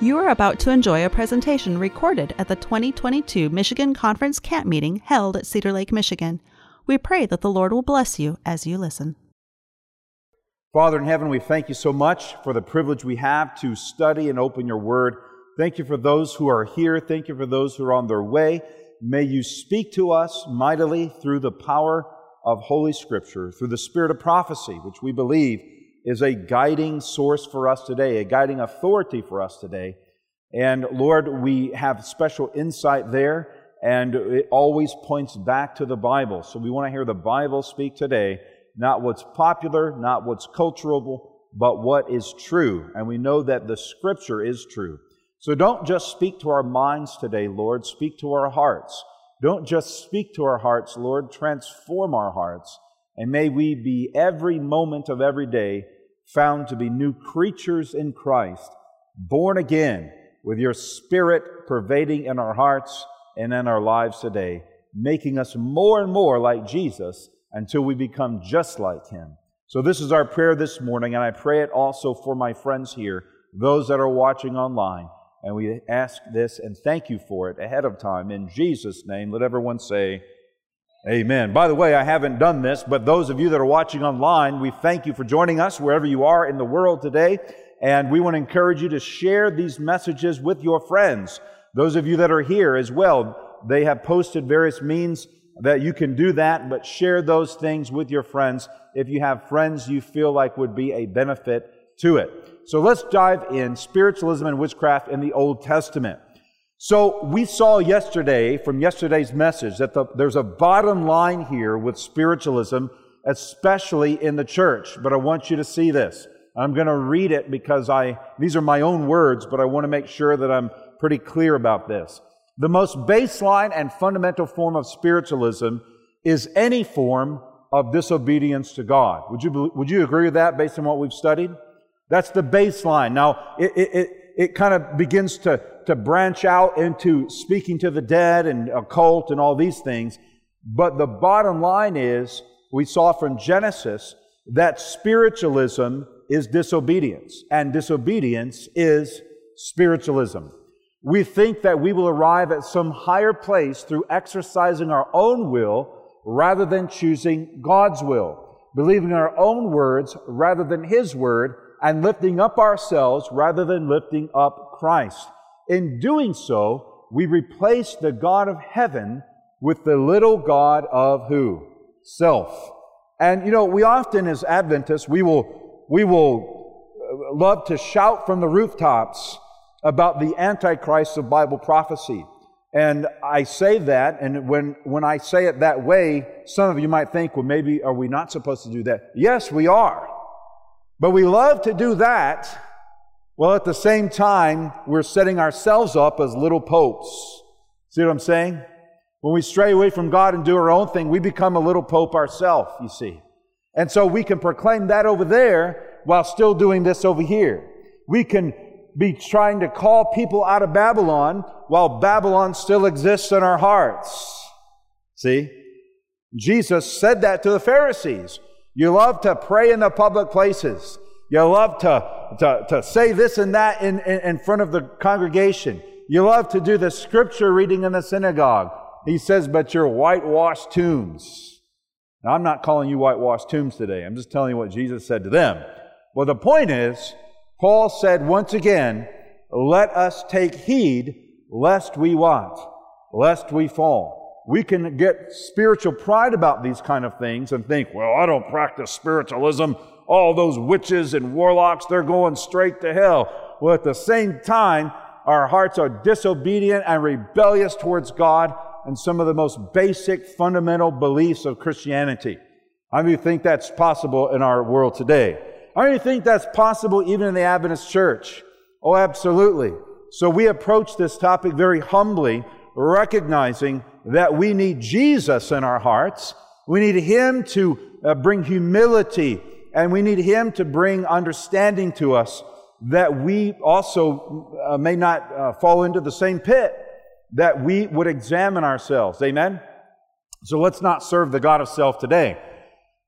You are about to enjoy a presentation recorded at the 2022 Michigan Conference Camp Meeting held at Cedar Lake, Michigan. We pray that the Lord will bless you as you listen. Father in heaven, we thank you so much for the privilege we have to study and open your word. Thank you for those who are here. Thank you for those who are on their way. May you speak to us mightily through the power of Holy Scripture, through the spirit of prophecy, which we believe is a guiding source for us today, a guiding authority for us today. And Lord, we have special insight there, and it always points back to the Bible. So we want to hear the Bible speak today, not what's popular, not what's cultural, but what is true. And we know that the Scripture is true. So don't just speak to our minds today, Lord, speak to our hearts. Don't just speak to our hearts, Lord, transform our hearts. And may we be every moment of every day found to be new creatures in Christ, born again with your Spirit pervading in our hearts and in our lives today, making us more and more like Jesus until we become just like Him. So, this is our prayer this morning, and I pray it also for my friends here, those that are watching online. And we ask this and thank you for it ahead of time. In Jesus' name, let everyone say, Amen. By the way, I haven't done this, but those of you that are watching online, we thank you for joining us wherever you are in the world today. And we want to encourage you to share these messages with your friends. Those of you that are here as well, they have posted various means that you can do that, but share those things with your friends if you have friends you feel like would be a benefit to it. So let's dive in spiritualism and witchcraft in the Old Testament. So we saw yesterday from yesterday's message that the, there's a bottom line here with spiritualism, especially in the church. But I want you to see this. I'm going to read it because I, these are my own words, but I want to make sure that I'm pretty clear about this. The most baseline and fundamental form of spiritualism is any form of disobedience to God. Would you, would you agree with that based on what we've studied? That's the baseline. Now, it, it, it, it kind of begins to, to branch out into speaking to the dead and occult and all these things. But the bottom line is, we saw from Genesis that spiritualism is disobedience, and disobedience is spiritualism. We think that we will arrive at some higher place through exercising our own will rather than choosing God's will, believing our own words rather than His word, and lifting up ourselves rather than lifting up Christ. In doing so, we replace the God of heaven with the little God of who? Self. And you know, we often as Adventists, we will, we will uh, love to shout from the rooftops about the Antichrist of Bible prophecy. And I say that, and when, when I say it that way, some of you might think, well, maybe are we not supposed to do that? Yes, we are. But we love to do that while at the same time we're setting ourselves up as little popes. See what I'm saying? When we stray away from God and do our own thing, we become a little pope ourselves, you see. And so we can proclaim that over there while still doing this over here. We can be trying to call people out of Babylon while Babylon still exists in our hearts. See? Jesus said that to the Pharisees. You love to pray in the public places. You love to, to, to say this and that in, in, in front of the congregation. You love to do the scripture reading in the synagogue. He says, but you're whitewashed tombs. Now, I'm not calling you whitewashed tombs today. I'm just telling you what Jesus said to them. Well, the point is, Paul said once again, let us take heed lest we what? Lest we fall we can get spiritual pride about these kind of things and think, well, I don't practice spiritualism. All those witches and warlocks, they're going straight to hell. Well, at the same time, our hearts are disobedient and rebellious towards God and some of the most basic fundamental beliefs of Christianity. How many think that's possible in our world today? How many think that's possible even in the Adventist church? Oh, absolutely. So we approach this topic very humbly, recognizing that we need Jesus in our hearts. We need Him to uh, bring humility and we need Him to bring understanding to us that we also uh, may not uh, fall into the same pit, that we would examine ourselves. Amen? So let's not serve the God of self today.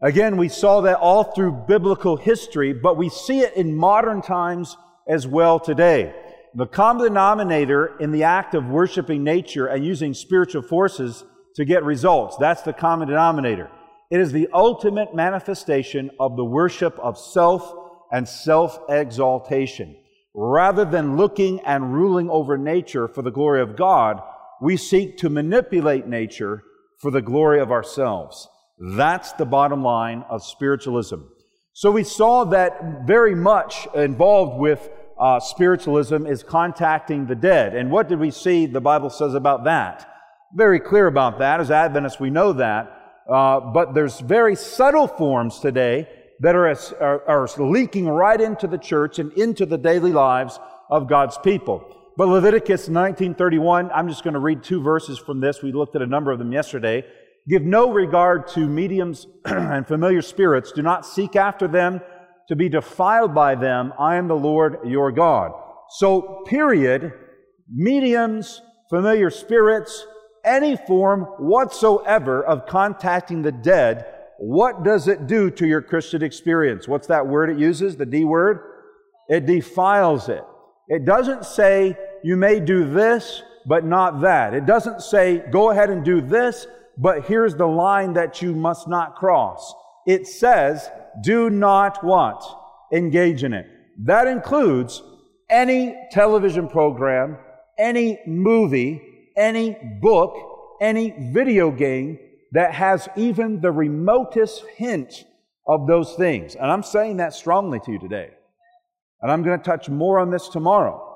Again, we saw that all through biblical history, but we see it in modern times as well today. the common denominator in the act of worshiping nature and using spiritual forces to get results. That's the common denominator. It is the ultimate manifestation of the worship of self and self exaltation. Rather than looking and ruling over nature for the glory of God, we seek to manipulate nature for the glory of ourselves. That's the bottom line of spiritualism. So we saw that very much involved with uh, spiritualism is contacting the dead. And what did we see the Bible says about that? Very clear about that. As Adventists, we know that. Uh, but there's very subtle forms today that are, are, are leaking right into the church and into the daily lives of God's people. But Leviticus 19:31, I'm just going to read two verses from this. We looked at a number of them yesterday. Give no regard to mediums and familiar spirits. Do not seek after them to be defiled by them. I am the Lord your God. So, period, mediums, familiar spirits, any form whatsoever of contacting the dead, what does it do to your Christian experience? What's that word it uses? The D word? It defiles it. It doesn't say you may do this, but not that. It doesn't say go ahead and do this, but here's the line that you must not cross. It says do not what? Engage in it. That includes any television program, any movie, any book, any video game that has even the remotest hint of those things. And I'm saying that strongly to you today. And I'm going to touch more on this tomorrow.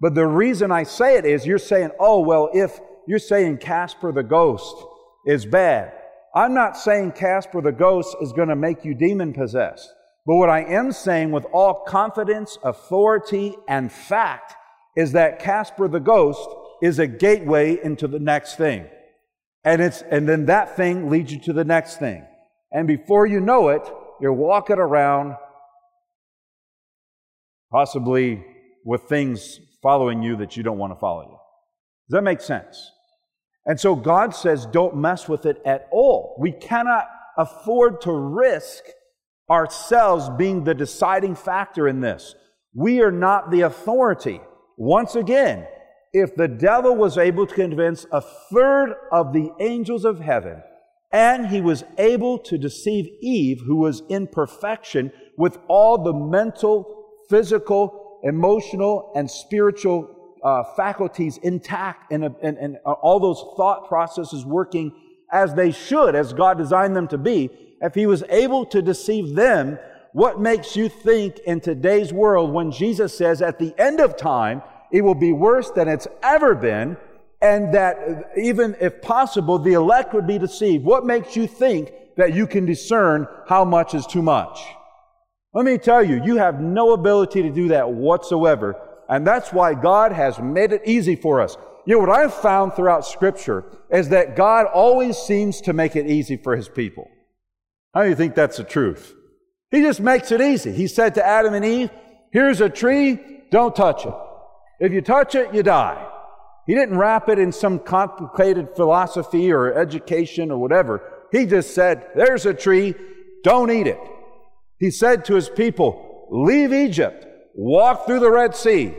But the reason I say it is you're saying, oh, well, if you're saying Casper the ghost is bad, I'm not saying Casper the ghost is going to make you demon possessed. But what I am saying with all confidence, authority, and fact is that Casper the ghost is a gateway into the next thing. And it's, and then that thing leads you to the next thing. And before you know it, you're walking around possibly with things following you that you don't want to follow you. Does that make sense? And so God says, don't mess with it at all. We cannot afford to risk ourselves being the deciding factor in this. We are not the authority. Once again, if the devil was able to convince a third of the angels of heaven, and he was able to deceive Eve, who was in perfection with all the mental, physical, emotional, and spiritual uh, faculties intact and, and, and all those thought processes working as they should, as God designed them to be, if he was able to deceive them, what makes you think in today's world when Jesus says at the end of time, it will be worse than it's ever been, and that uh, even if possible, the elect would be deceived? What makes you think that you can discern how much is too much? Let me tell you, you have no ability to do that whatsoever and that's why God has made it easy for us. You know, what I've found throughout Scripture is that God always seems to make it easy for His people. How do you think that's the truth? He just makes it easy. He said to Adam and Eve, Here's a tree, don't touch it. If you touch it, you die. He didn't wrap it in some complicated philosophy or education or whatever. He just said, There's a tree, don't eat it. He said to his people, Leave Egypt walk through the Red Sea.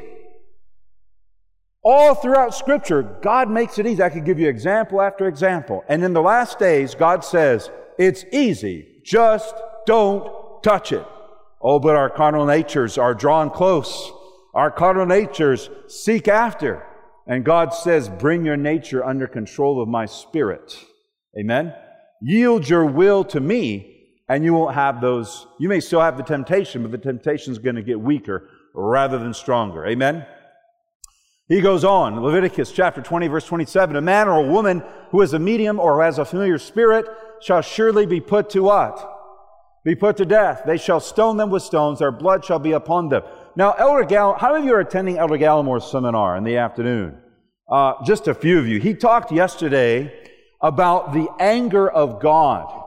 All throughout Scripture, God makes it easy. I could give you example after example. And in the last days, God says, it's easy. Just don't touch it. Oh, but our carnal natures are drawn close. Our carnal natures seek after. And God says, bring your nature under control of my spirit. Amen? Yield your will to me and you won't have those. You may still have the temptation, but the temptation is going to get weaker rather than stronger. Amen? He goes on, Leviticus chapter 20, verse 27 A man or a woman who is a medium or has a familiar spirit shall surely be put to what? Be put to death. They shall stone them with stones, their blood shall be upon them. Now, Elder Gall, how many of you are attending Elder Gallimore's seminar in the afternoon? Uh, just a few of you. He talked yesterday about the anger of God.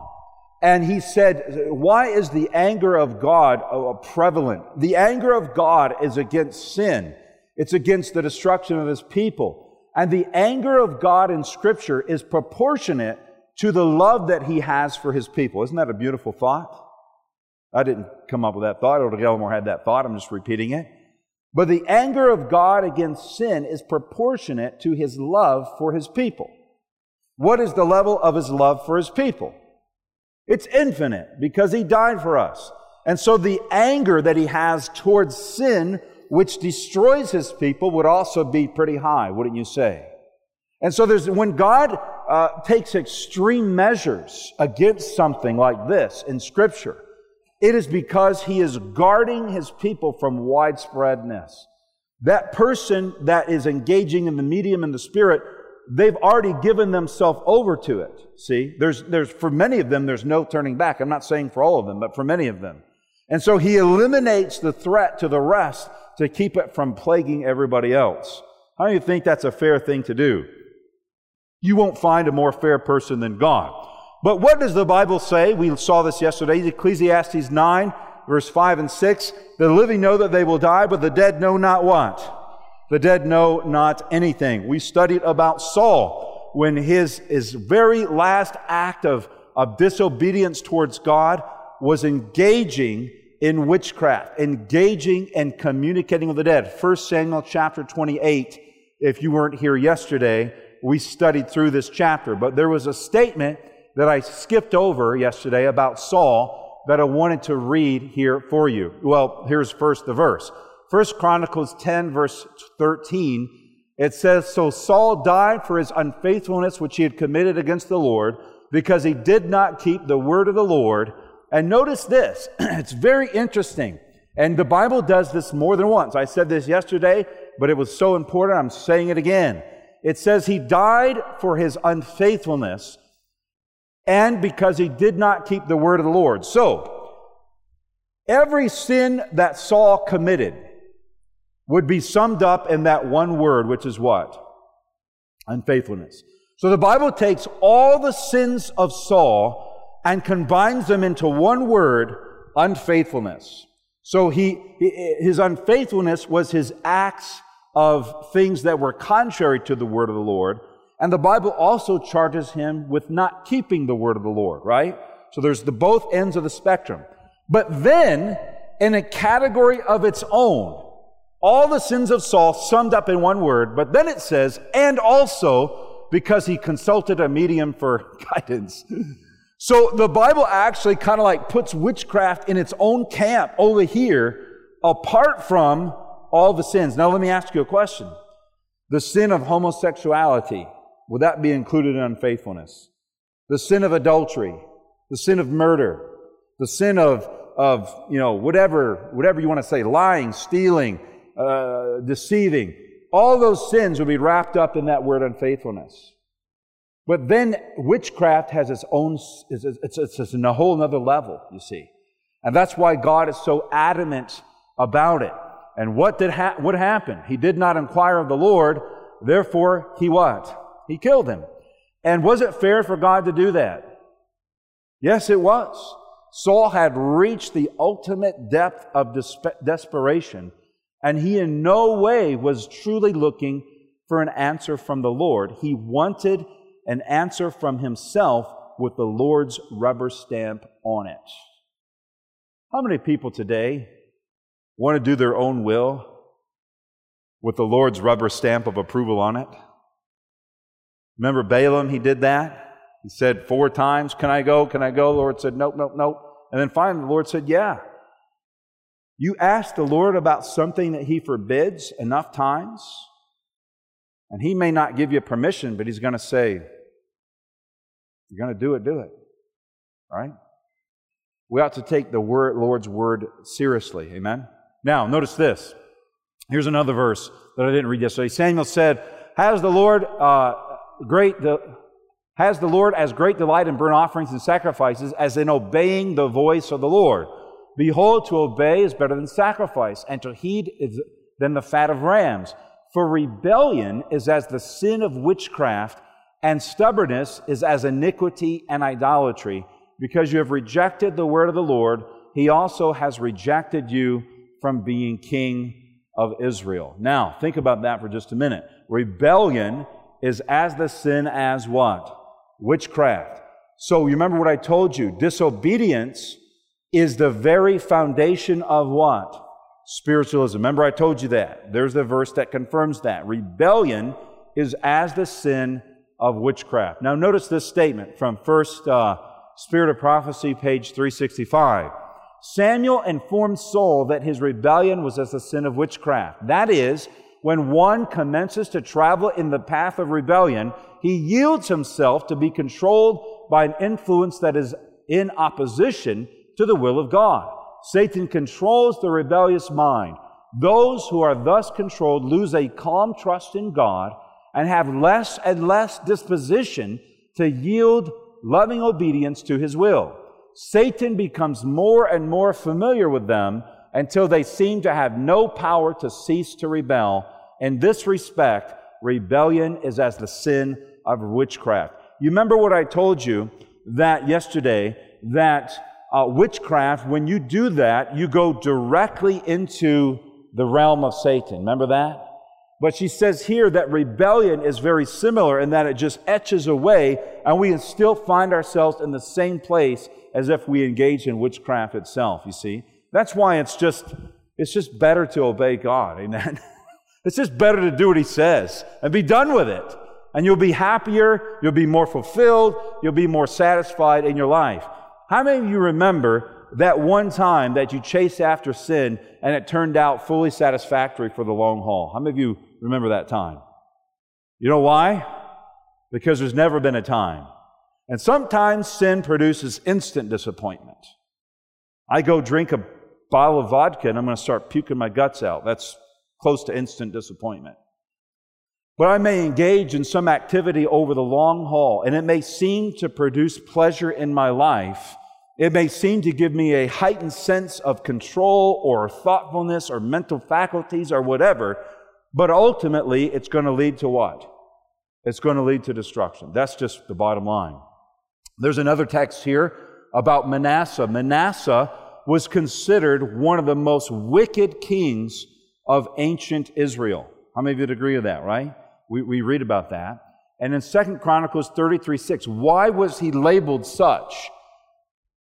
And he said, Why is the anger of God uh, prevalent? The anger of God is against sin, it's against the destruction of his people. And the anger of God in Scripture is proportionate to the love that he has for his people. Isn't that a beautiful thought? I didn't come up with that thought. Elder Gallimore had that thought. I'm just repeating it. But the anger of God against sin is proportionate to his love for his people. What is the level of his love for his people? It's infinite because he died for us. And so the anger that he has towards sin, which destroys his people, would also be pretty high, wouldn't you say? And so there's, when God uh, takes extreme measures against something like this in scripture, it is because he is guarding his people from widespreadness. That person that is engaging in the medium and the spirit, they've already given themselves over to it. See, there's, there's, for many of them, there's no turning back. I'm not saying for all of them, but for many of them. And so he eliminates the threat to the rest to keep it from plaguing everybody else. How do you think that's a fair thing to do? You won't find a more fair person than God. But what does the Bible say? We saw this yesterday, Ecclesiastes 9, verse 5 and 6. The living know that they will die, but the dead know not what? The dead know not anything. We studied about Saul when his, his very last act of, of disobedience towards God was engaging in witchcraft, engaging and communicating with the dead. 1 Samuel chapter 28. If you weren't here yesterday, we studied through this chapter, but there was a statement that I skipped over yesterday about Saul that I wanted to read here for you. Well, here's first the verse. First Chronicles 10 verse 13. It says, So Saul died for his unfaithfulness which he had committed against the Lord because he did not keep the word of the Lord. And notice this. it's very interesting. And the Bible does this more than once. I said this yesterday, but it was so important. I'm saying it again. It says he died for his unfaithfulness and because he did not keep the word of the Lord. So, every sin that Saul committed would be summed up in that one word, which is what? Unfaithfulness. So the Bible takes all the sins of Saul and combines them into one word, unfaithfulness. So he, his unfaithfulness was his acts of things that were contrary to the word of the Lord. And the Bible also charges him with not keeping the word of the Lord, right? So there's the both ends of the spectrum. But then, in a category of its own, all the sins of Saul summed up in one word, but then it says, and also because he consulted a medium for guidance. So the Bible actually kind of like puts witchcraft in its own camp over here, apart from all the sins. Now let me ask you a question. The sin of homosexuality, would that be included in unfaithfulness? The sin of adultery, the sin of murder, the sin of, of you know, whatever, whatever you want to say, lying, stealing, uh, deceiving, all those sins would be wrapped up in that word unfaithfulness. But then witchcraft has its own, it's, it's, it's, it's a whole other level, you see. And that's why God is so adamant about it. And what did ha- what happened? He did not inquire of the Lord, therefore he what? He killed him. And was it fair for God to do that? Yes, it was. Saul had reached the ultimate depth of despe- desperation, and he in no way was truly looking for an answer from the Lord. He wanted an answer from himself with the Lord's rubber stamp on it. How many people today want to do their own will with the Lord's rubber stamp of approval on it? Remember Balaam, he did that? He said four times, Can I go? Can I go? The Lord said, Nope, nope, nope. And then finally the Lord said, Yeah. You ask the Lord about something that he forbids enough times, and he may not give you permission, but he's going to say, You're going to do it, do it. Right? We ought to take the word, Lord's word seriously. Amen? Now, notice this. Here's another verse that I didn't read yesterday. Samuel said, Has the Lord uh, great de- has the Lord as great delight in burnt offerings and sacrifices as in obeying the voice of the Lord. Behold, to obey is better than sacrifice, and to heed is than the fat of rams. For rebellion is as the sin of witchcraft, and stubbornness is as iniquity and idolatry. Because you have rejected the word of the Lord, he also has rejected you from being king of Israel. Now, think about that for just a minute. Rebellion is as the sin as what? Witchcraft. So you remember what I told you? Disobedience is the very foundation of what? spiritualism. Remember, I told you that. There's the verse that confirms that. Rebellion is as the sin of witchcraft. Now, notice this statement from First uh, Spirit of Prophecy, page 365. Samuel informed Saul that his rebellion was as the sin of witchcraft. That is, when one commences to travel in the path of rebellion, he yields himself to be controlled by an influence that is in opposition to the will of God. Satan controls the rebellious mind. Those who are thus controlled lose a calm trust in God and have less and less disposition to yield loving obedience to his will. Satan becomes more and more familiar with them until they seem to have no power to cease to rebel. In this respect, rebellion is as the sin of witchcraft. You remember what I told you that yesterday that uh, witchcraft, when you do that, you go directly into the realm of Satan. Remember that? But she says here that rebellion is very similar in that it just etches away, and we still find ourselves in the same place as if we engage in witchcraft itself, you see? That's why it's just it's just better to obey God. Amen. it's just better to do what he says and be done with it. And you'll be happier, you'll be more fulfilled, you'll be more satisfied in your life. How many of you remember that one time that you chased after sin and it turned out fully satisfactory for the long haul? How many of you remember that time? You know why? Because there's never been a time. And sometimes sin produces instant disappointment. I go drink a bottle of vodka and I'm going to start puking my guts out. That's close to instant disappointment. But I may engage in some activity over the long haul, and it may seem to produce pleasure in my life. It may seem to give me a heightened sense of control or thoughtfulness or mental faculties or whatever, but ultimately it's going to lead to what? It's going to lead to destruction. That's just the bottom line. There's another text here about Manasseh. Manasseh was considered one of the most wicked kings of ancient Israel. How many of you would agree with that, right? We, we read about that. And in Second Chronicles 33 6, why was he labeled such?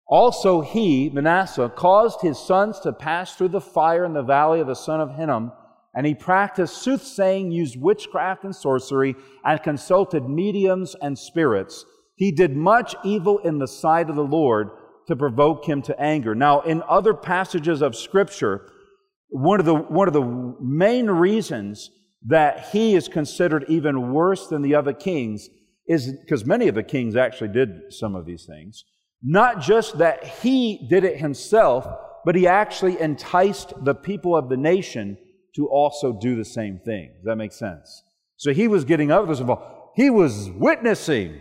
Also, he, Manasseh, caused his sons to pass through the fire in the valley of the son of Hinnom, and he practiced soothsaying, used witchcraft and sorcery, and consulted mediums and spirits. He did much evil in the sight of the Lord to provoke him to anger. Now, in other passages of Scripture, one of the, one of the main reasons that he is considered even worse than the other kings is because many of the kings actually did some of these things. Not just that he did it himself, but he actually enticed the people of the nation to also do the same thing. Does that make sense? So he was getting others involved. He was witnessing.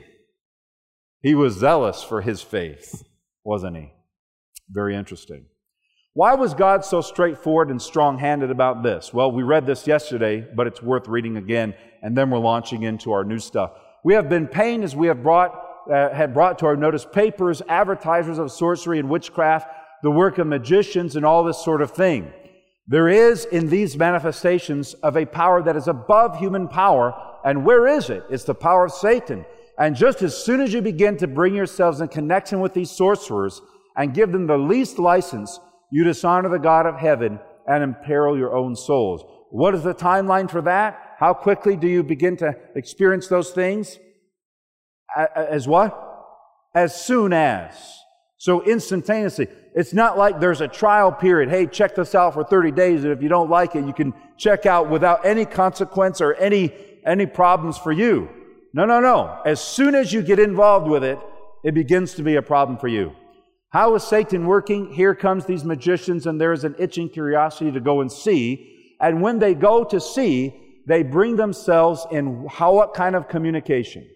He was zealous for his faith, wasn't he? Very interesting. Why was God so straightforward and strong handed about this? Well, we read this yesterday, but it's worth reading again, and then we're launching into our new stuff. We have been pained as we have brought, uh, had brought to our notice papers, advertisers of sorcery and witchcraft, the work of magicians, and all this sort of thing. There is in these manifestations of a power that is above human power. And where is it? It's the power of Satan. And just as soon as you begin to bring yourselves in connection with these sorcerers and give them the least license, you dishonor the God of heaven and imperil your own souls. What is the timeline for that? How quickly do you begin to experience those things? As what? As soon as. So instantaneously. It's not like there's a trial period. Hey, check this out for 30 days, and if you don't like it, you can check out without any consequence or any, any problems for you. No, no, no. As soon as you get involved with it, it begins to be a problem for you. How is Satan working? Here comes these magicians, and there is an itching curiosity to go and see. And when they go to see, they bring themselves in how, what kind of communication?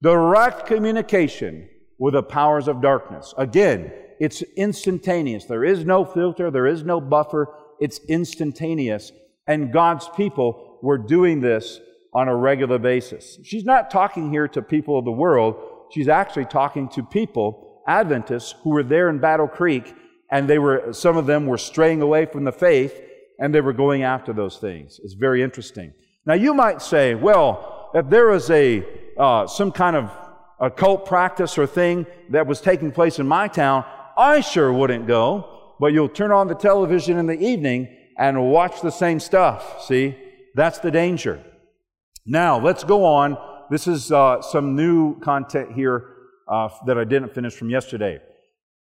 Direct communication with the powers of darkness. Again, it's instantaneous. There is no filter, there is no buffer. It's instantaneous. And God's people were doing this on a regular basis. She's not talking here to people of the world. She's actually talking to people Adventists who were there in Battle Creek, and they were, some of them were straying away from the faith, and they were going after those things. It's very interesting. Now, you might say, well, if there was a, uh, some kind of occult practice or thing that was taking place in my town, I sure wouldn't go. But you'll turn on the television in the evening, and watch the same stuff. See? That's the danger. Now, let's go on. This is uh, some new content here uh, that I didn't finish from yesterday.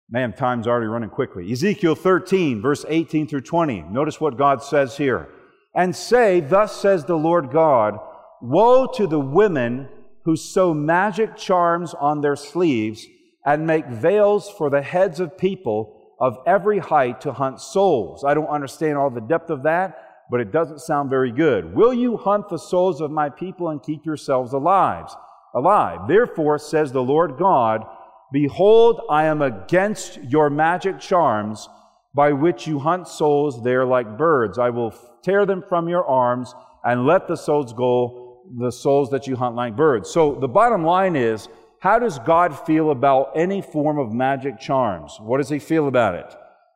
Man, time's already running quickly. Ezekiel 13, verse 18 through 20. Notice what God says here. And say, Thus says the Lord God, Woe to the women who sew magic charms on their sleeves and make veils for the heads of people of every height to hunt souls. I don't understand all the depth of that, but it doesn't sound very good. Will you hunt the souls of my people and keep yourselves alive? Alive. Therefore, says the Lord God, Behold, I am against your magic charms by which you hunt souls there like birds. I will tear them from your arms and let the souls go, the souls that you hunt like birds. So the bottom line is, how does God feel about any form of magic charms? What does he feel about it?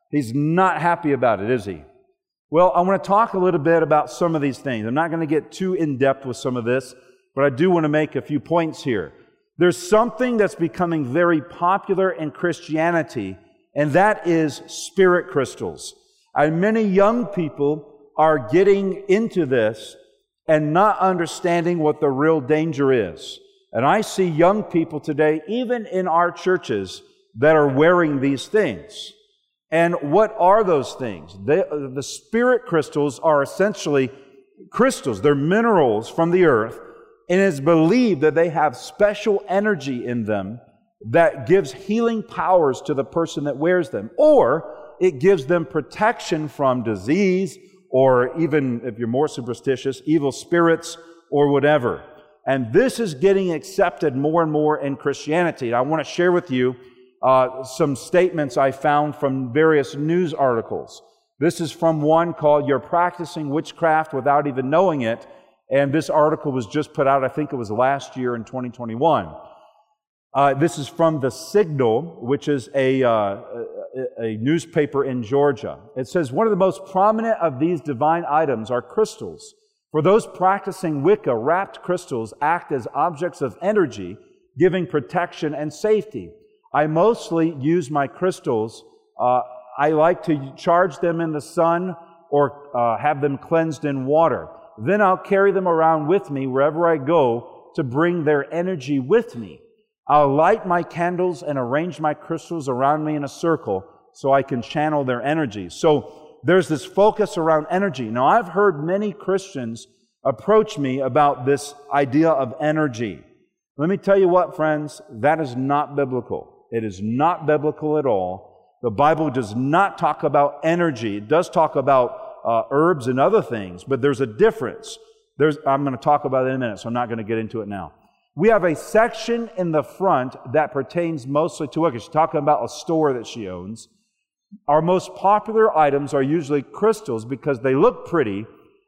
He's not happy about it, is he? Well, I want to talk a little bit about some of these things. I'm not going to get too in depth with some of this, but I do want to make a few points here. There's something that's becoming very popular in Christianity, and that is spirit crystals. And many young people are getting into this and not understanding what the real danger is. And I see young people today, even in our churches, that are wearing these things. And what are those things? They, uh, the spirit crystals are essentially crystals. They're minerals from the earth and it is believed that they have special energy in them that gives healing powers to the person that wears them, or it gives them protection from disease, or even if you're more superstitious, evil spirits, or whatever. And this is getting accepted more and more in Christianity. I want to share with you uh, some statements I found from various news articles. This is from one called You're Practicing Witchcraft Without Even Knowing It and this article was just put out, I think it was last year in 2021. Uh, this is from The Signal, which is a, uh, a, a newspaper in Georgia. It says one of the most prominent of these divine items are crystals. For those practicing Wicca, wrapped crystals act as objects of energy, giving protection and safety. I mostly use my crystals. Uh, I like to charge them in the sun or uh, have them cleansed in water. Then I'll carry them around with me wherever I go to bring their energy with me. I'll light my candles and arrange my crystals around me in a circle so I can channel their energy. So there's this focus around energy. Now, I've heard many Christians approach me about this idea of energy. Let me tell you what, friends, that is not biblical. It is not biblical at all. The Bible does not talk about energy. It does talk about uh, herbs and other things, but there's a difference. There's, I'm going to talk about it in a minute, so I'm not going to get into it now. We have a section in the front that pertains mostly to Wicca. She's talking about a store that she owns. Our most popular items are usually crystals because they look pretty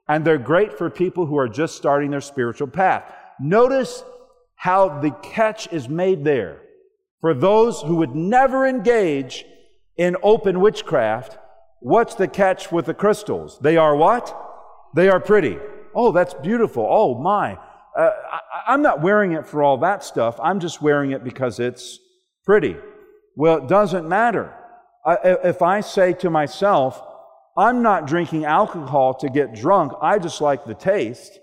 and they're great for people who are just starting their spiritual path. Notice how the catch is made there. For those who would never engage in open witchcraft, What's the catch with the crystals? They are what? They are pretty. Oh, that's beautiful. Oh, my. Uh, I, am not wearing it for all that stuff. I'm just wearing it because it's pretty. Well, it doesn't matter. I, if I say to myself, I'm not drinking alcohol to get drunk, I just like the taste.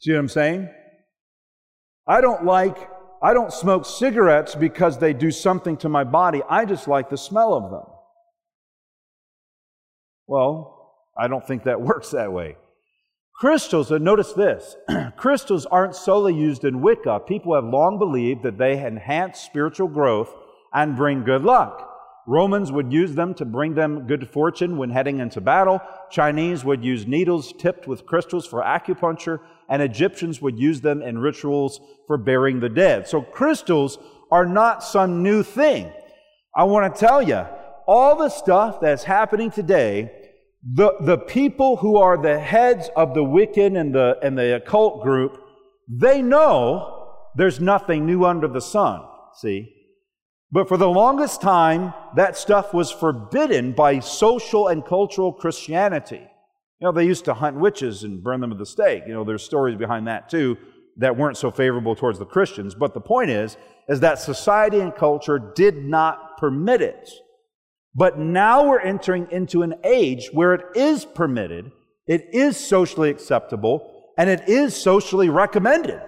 See what I'm saying? I don't like, I don't smoke cigarettes because they do something to my body. I just like the smell of them. Well, I don't think that works that way. Crystals, and notice this crystals aren't solely used in Wicca. People have long believed that they enhance spiritual growth and bring good luck. Romans would use them to bring them good fortune when heading into battle. Chinese would use needles tipped with crystals for acupuncture, and Egyptians would use them in rituals for burying the dead. So crystals are not some new thing. I want to tell you, all the stuff that's happening today, the, the people who are the heads of the wicked and the, and the occult group, they know there's nothing new under the sun, see? But for the longest time, that stuff was forbidden by social and cultural Christianity. You know, they used to hunt witches and burn them at the stake. You know, there's stories behind that too that weren't so favorable towards the Christians. But the point is, is that society and culture did not permit it. But now we're entering into an age where it is permitted, it is socially acceptable, and it is socially recommended.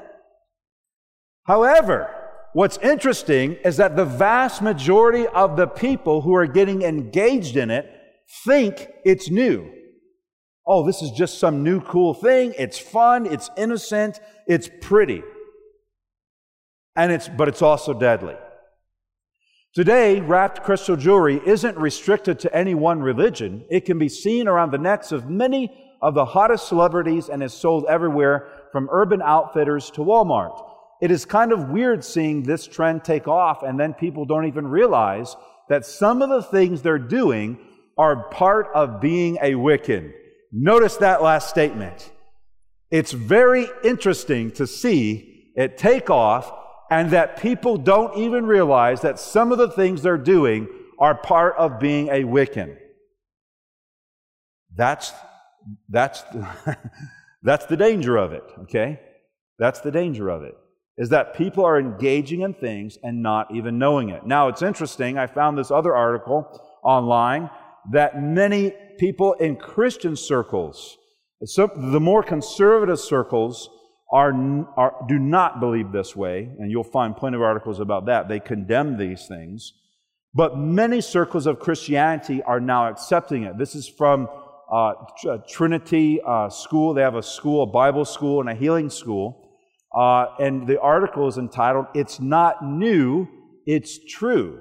However, what's interesting is that the vast majority of the people who are getting engaged in it think it's new. Oh, this is just some new cool thing. It's fun, it's innocent, it's pretty. And it's but it's also deadly. Today, wrapped crystal jewelry isn't restricted to any one religion. It can be seen around the necks of many of the hottest celebrities and is sold everywhere from urban outfitters to Walmart. It is kind of weird seeing this trend take off and then people don't even realize that some of the things they're doing are part of being a Wiccan. Notice that last statement. It's very interesting to see it take off and that people don't even realize that some of the things they're doing are part of being a Wiccan. That's, that's, that's the danger of it, okay? That's the danger of it, is that people are engaging in things and not even knowing it. Now, it's interesting, I found this other article online that many people in Christian circles, the more conservative circles, are, are, do not believe this way, and you'll find plenty of articles about that. They condemn these things. But many circles of Christianity are now accepting it. This is from uh, Trinity uh, School. They have a school, a Bible school, and a healing school. Uh, and the article is entitled, It's Not New, It's True.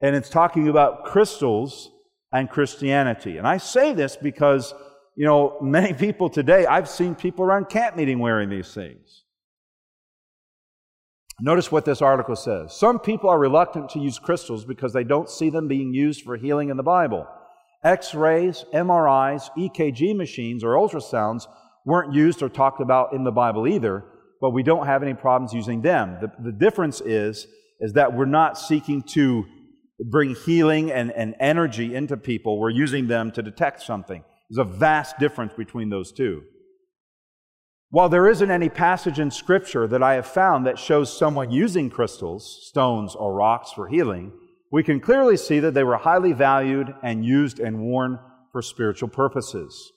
And it's talking about crystals and Christianity. And I say this because you know, many people today, I've seen people around camp meeting wearing these things. Notice what this article says. Some people are reluctant to use crystals because they don't see them being used for healing in the Bible. X rays, MRIs, EKG machines, or ultrasounds weren't used or talked about in the Bible either, but we don't have any problems using them. The, the difference is, is that we're not seeking to bring healing and, and energy into people, we're using them to detect something. There's a vast difference between those two. While there isn't any passage in Scripture that I have found that shows someone using crystals, stones, or rocks for healing, we can clearly see that they were highly valued and used and worn for spiritual purposes.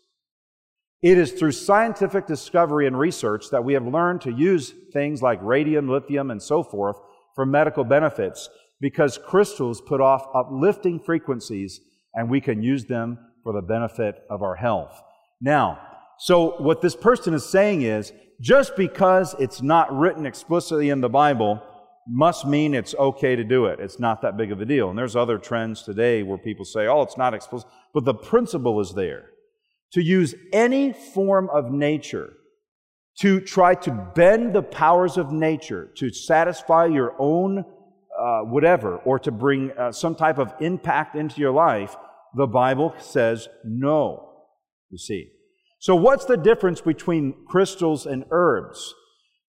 It is through scientific discovery and research that we have learned to use things like radium, lithium, and so forth for medical benefits because crystals put off uplifting frequencies and we can use them for the benefit of our health. Now, so what this person is saying is just because it's not written explicitly in the Bible must mean it's okay to do it. It's not that big of a deal. And there's other trends today where people say, oh, it's not explicit, but the principle is there. To use any form of nature to try to bend the powers of nature to satisfy your own uh, whatever or to bring uh, some type of impact into your life the Bible says no, you see. So what's the difference between crystals and herbs?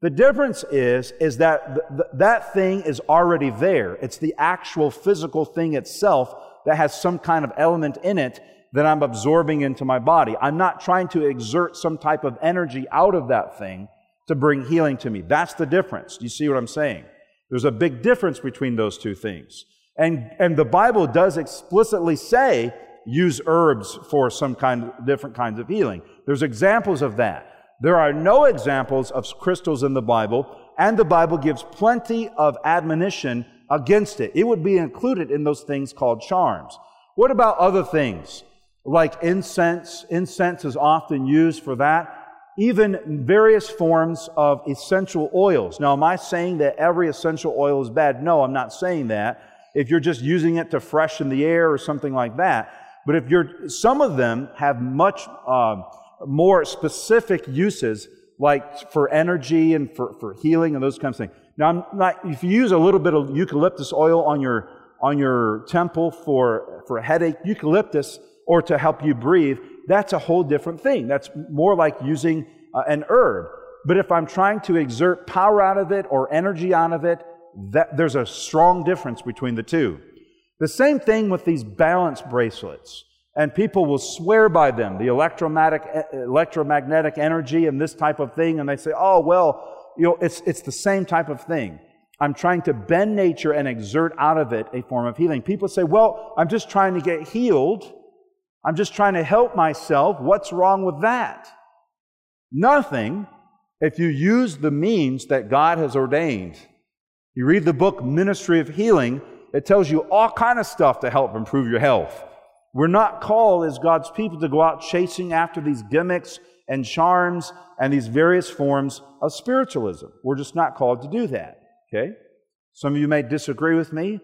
The difference is, is that th- th- that thing is already there. It's the actual physical thing itself that has some kind of element in it that I'm absorbing into my body. I'm not trying to exert some type of energy out of that thing to bring healing to me. That's the difference. Do you see what I'm saying? There's a big difference between those two things. And, and the Bible does explicitly say use herbs for some kind of different kinds of healing. There's examples of that. There are no examples of crystals in the Bible, and the Bible gives plenty of admonition against it. It would be included in those things called charms. What about other things? Like incense. Incense is often used for that. Even various forms of essential oils. Now, am I saying that every essential oil is bad? No, I'm not saying that if you're just using it to freshen the air or something like that. But if you're, some of them have much uh, more specific uses, like for energy and for, for healing and those kinds of things. Now, I'm not, if you use a little bit of eucalyptus oil on your, on your temple for, for a headache, eucalyptus, or to help you breathe, that's a whole different thing. That's more like using uh, an herb. But if I'm trying to exert power out of it or energy out of it, that, there's a strong difference between the two. The same thing with these balance bracelets. And people will swear by them, the electromagnetic, electromagnetic energy and this type of thing, and they say, oh, well, you know, it's, it's the same type of thing. I'm trying to bend nature and exert out of it a form of healing. People say, well, I'm just trying to get healed. I'm just trying to help myself. What's wrong with that? Nothing if you use the means that God has ordained. You read the book Ministry of Healing, it tells you all kind of stuff to help improve your health. We're not called as God's people to go out chasing after these gimmicks and charms and these various forms of spiritualism. We're just not called to do that. Okay? Some of you may disagree with me.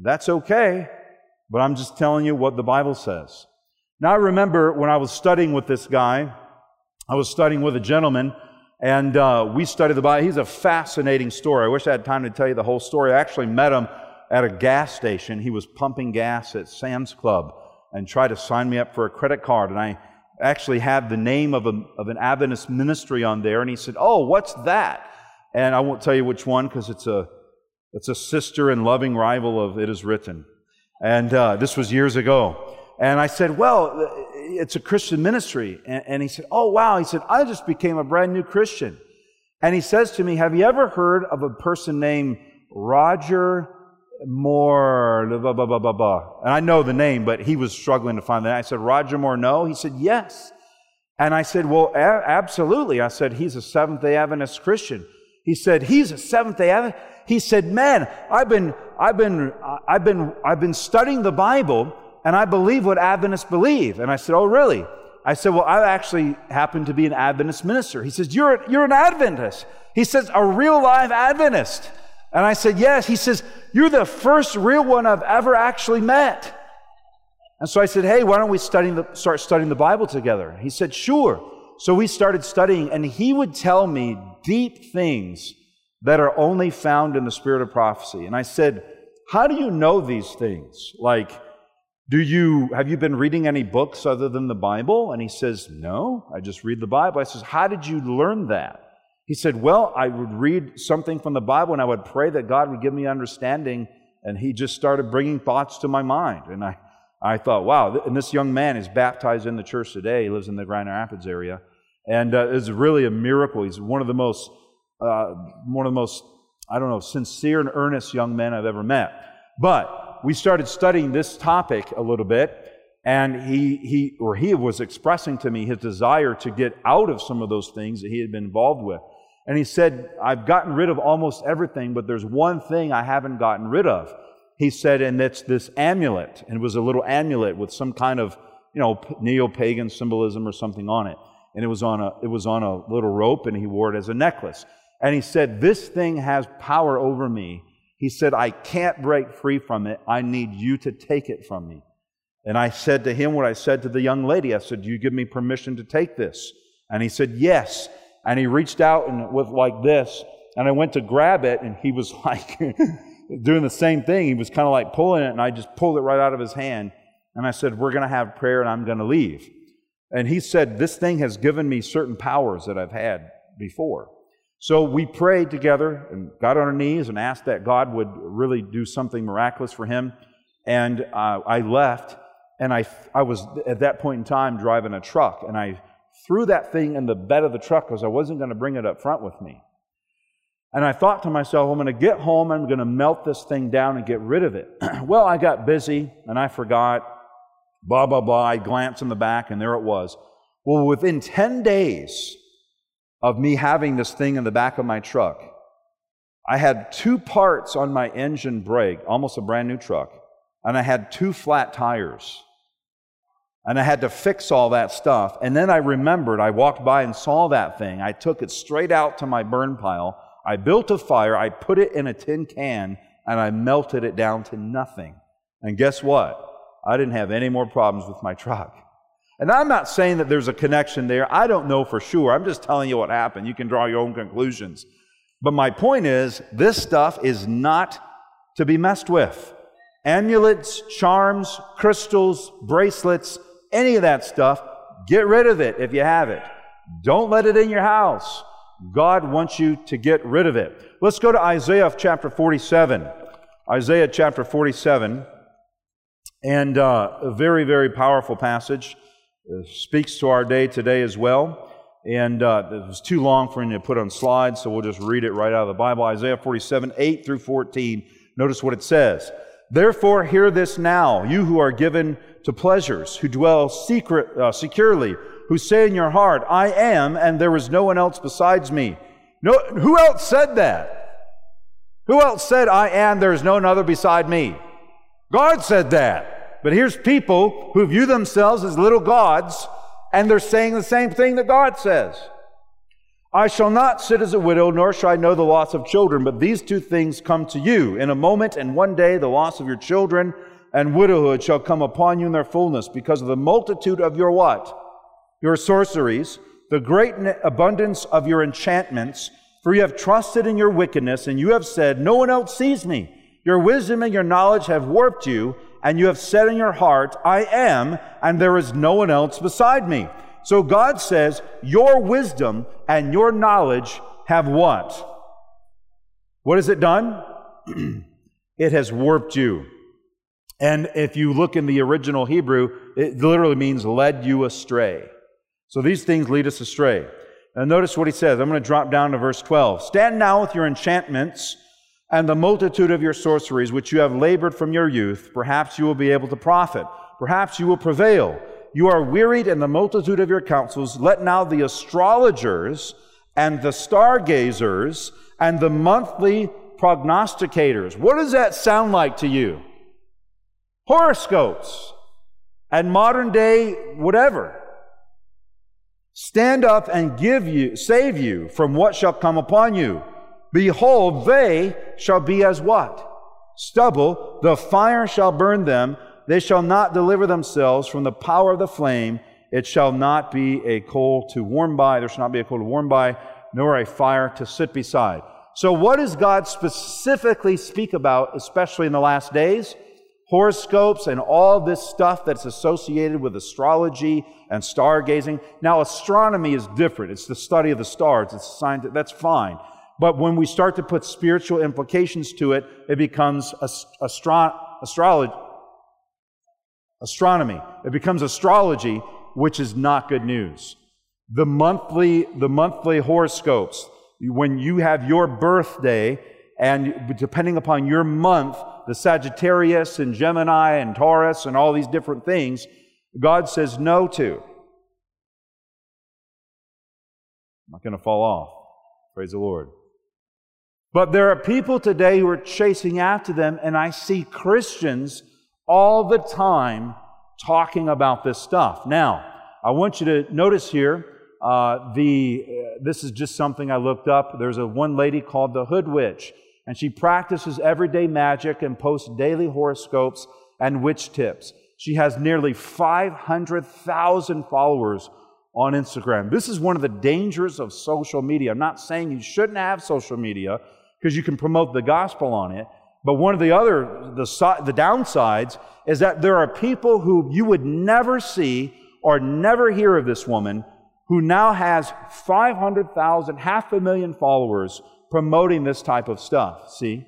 That's okay. But I'm just telling you what the Bible says. Now, I remember when I was studying with this guy, I was studying with a gentleman, and uh, we studied the Bible. He's a fascinating story. I wish I had time to tell you the whole story. I actually met him at a gas station. He was pumping gas at Sam's Club and tried to sign me up for a credit card. And I actually had the name of, a, of an Adventist ministry on there. And he said, Oh, what's that? And I won't tell you which one because it's a, it's a sister and loving rival of It Is Written. And uh, this was years ago. And I said, Well, it's a Christian ministry. And, and he said, Oh, wow. He said, I just became a brand new Christian. And he says to me, Have you ever heard of a person named Roger Moore, blah, blah, blah, blah, blah. And I know the name, but he was struggling to find that. I said, Roger Moore, no. He said, yes. And I said, well, a- absolutely. I said, he's a Seventh day Adventist Christian. He said, he's a Seventh day Adventist. He said, man, I've been, I've been, I've been, I've been studying the Bible and I believe what Adventists believe. And I said, oh, really? I said, well, I actually happen to be an Adventist minister. He says, you're, you're an Adventist. He says, a real live Adventist. And I said, Yes. He says, You're the first real one I've ever actually met. And so I said, Hey, why don't we study the, start studying the Bible together? He said, Sure. So we started studying, and he would tell me deep things that are only found in the spirit of prophecy. And I said, How do you know these things? Like, do you have you been reading any books other than the Bible? And he says, No, I just read the Bible. I says, How did you learn that? He said, Well, I would read something from the Bible and I would pray that God would give me understanding. And he just started bringing thoughts to my mind. And I, I thought, wow, and this young man is baptized in the church today. He lives in the Grand Rapids area. And uh, it's really a miracle. He's one of the most, uh, one of the most, I don't know, sincere and earnest young men I've ever met. But we started studying this topic a little bit and he, he or he was expressing to me his desire to get out of some of those things that he had been involved with and he said, I've gotten rid of almost everything, but there's one thing I haven't gotten rid of. He said, and it's this amulet. And it was a little amulet with some kind of, you know, neo pagan symbolism or something on it. And it was on a, it was on a little rope and he wore it as a necklace. And he said, This thing has power over me. He said, I can't break free from it. I need you to take it from me. And I said to him what I said to the young lady. I said, Do you give me permission to take this? And he said, Yes and he reached out and with like this, and I went to grab it, and he was like doing the same thing. He was kind of like pulling it, and I just pulled it right out of his hand. And I said, We're going to have prayer, and I'm going to leave. And he said, This thing has given me certain powers that I've had before. So we prayed together and got on our knees and asked that God would really do something miraculous for him. And uh, I left, and I, I was at that point in time driving a truck, and I threw that thing in the bed of the truck because I wasn't going to bring it up front with me. And I thought to myself, I'm going to get home, I'm going to melt this thing down and get rid of it. well, I got busy and I forgot, blah, blah, blah. I glanced in the back and there it was. Well, within 10 days of me having this thing in the back of my truck, I had two parts on my engine brake, almost a brand new truck, and I had two flat tires. And I had to fix all that stuff. And then I remembered, I walked by and saw that thing. I took it straight out to my burn pile. I built a fire. I put it in a tin can and I melted it down to nothing. And guess what? I didn't have any more problems with my truck. And I'm not saying that there's a connection there. I don't know for sure. I'm just telling you what happened. You can draw your own conclusions. But my point is, this stuff is not to be messed with. Amulets, charms, crystals, bracelets, any of that stuff, get rid of it if you have it. Don't let it in your house. God wants you to get rid of it. Let's go to Isaiah chapter 47. Isaiah chapter 47, and uh, a very, very powerful passage. Uh, speaks to our day today as well. and uh, it was too long for me to put on slides, so we'll just read it right out of the Bible. Isaiah 47, 8 through 14. Notice what it says. Therefore, hear this now, you who are given to pleasures, who dwell secret, uh, securely, who say in your heart, I am, and there is no one else besides me. No, who else said that? Who else said, I am, there is no other beside me? God said that. But here's people who view themselves as little gods, and they're saying the same thing that God says. I shall not sit as a widow, nor shall I know the loss of children, but these two things come to you. In a moment and one day, the loss of your children and widowhood shall come upon you in their fullness, because of the multitude of your what? Your sorceries, the great abundance of your enchantments, for you have trusted in your wickedness, and you have said, No one else sees me. Your wisdom and your knowledge have warped you, and you have said in your heart, I am, and there is no one else beside me. So God says, Your wisdom and your knowledge have what? What has it done? it has warped you. And if you look in the original Hebrew, it literally means led you astray. So these things lead us astray. And notice what he says. I'm going to drop down to verse 12. Stand now with your enchantments and the multitude of your sorceries, which you have labored from your youth. Perhaps you will be able to profit. Perhaps you will prevail. You are wearied in the multitude of your counsels. Let now the astrologers and the stargazers and the monthly prognosticators. What does that sound like to you? Horoscopes and modern day whatever. Stand up and give you, save you from what shall come upon you. Behold, they shall be as what? Stubble. The fire shall burn them. They shall not deliver themselves from the power of the flame. It shall not be a coal to warm by. There shall not be a coal to warm by, nor a fire to sit beside. So, what does God specifically speak about, especially in the last days? horoscopes and all this stuff that's associated with astrology and stargazing. Now, astronomy is different. It's the study of the stars. It's science. That's fine. But when we start to put spiritual implications to it, it becomes astro- astrology. Astronomy. It becomes astrology, which is not good news. The monthly, the monthly horoscopes, when you have your birthday, and depending upon your month, the Sagittarius and Gemini and Taurus and all these different things, God says no to. I'm not going to fall off. Praise the Lord. But there are people today who are chasing after them, and I see Christians all the time talking about this stuff. Now, I want you to notice here uh, the uh, this is just something I looked up. There's a one lady called the Hood Witch and she practices everyday magic and posts daily horoscopes and witch tips. She has nearly 500,000 followers on Instagram. This is one of the dangers of social media. I'm not saying you shouldn't have social media because you can promote the gospel on it, but one of the other the, the downsides is that there are people who you would never see or never hear of this woman who now has 500,000, half a million followers promoting this type of stuff, see?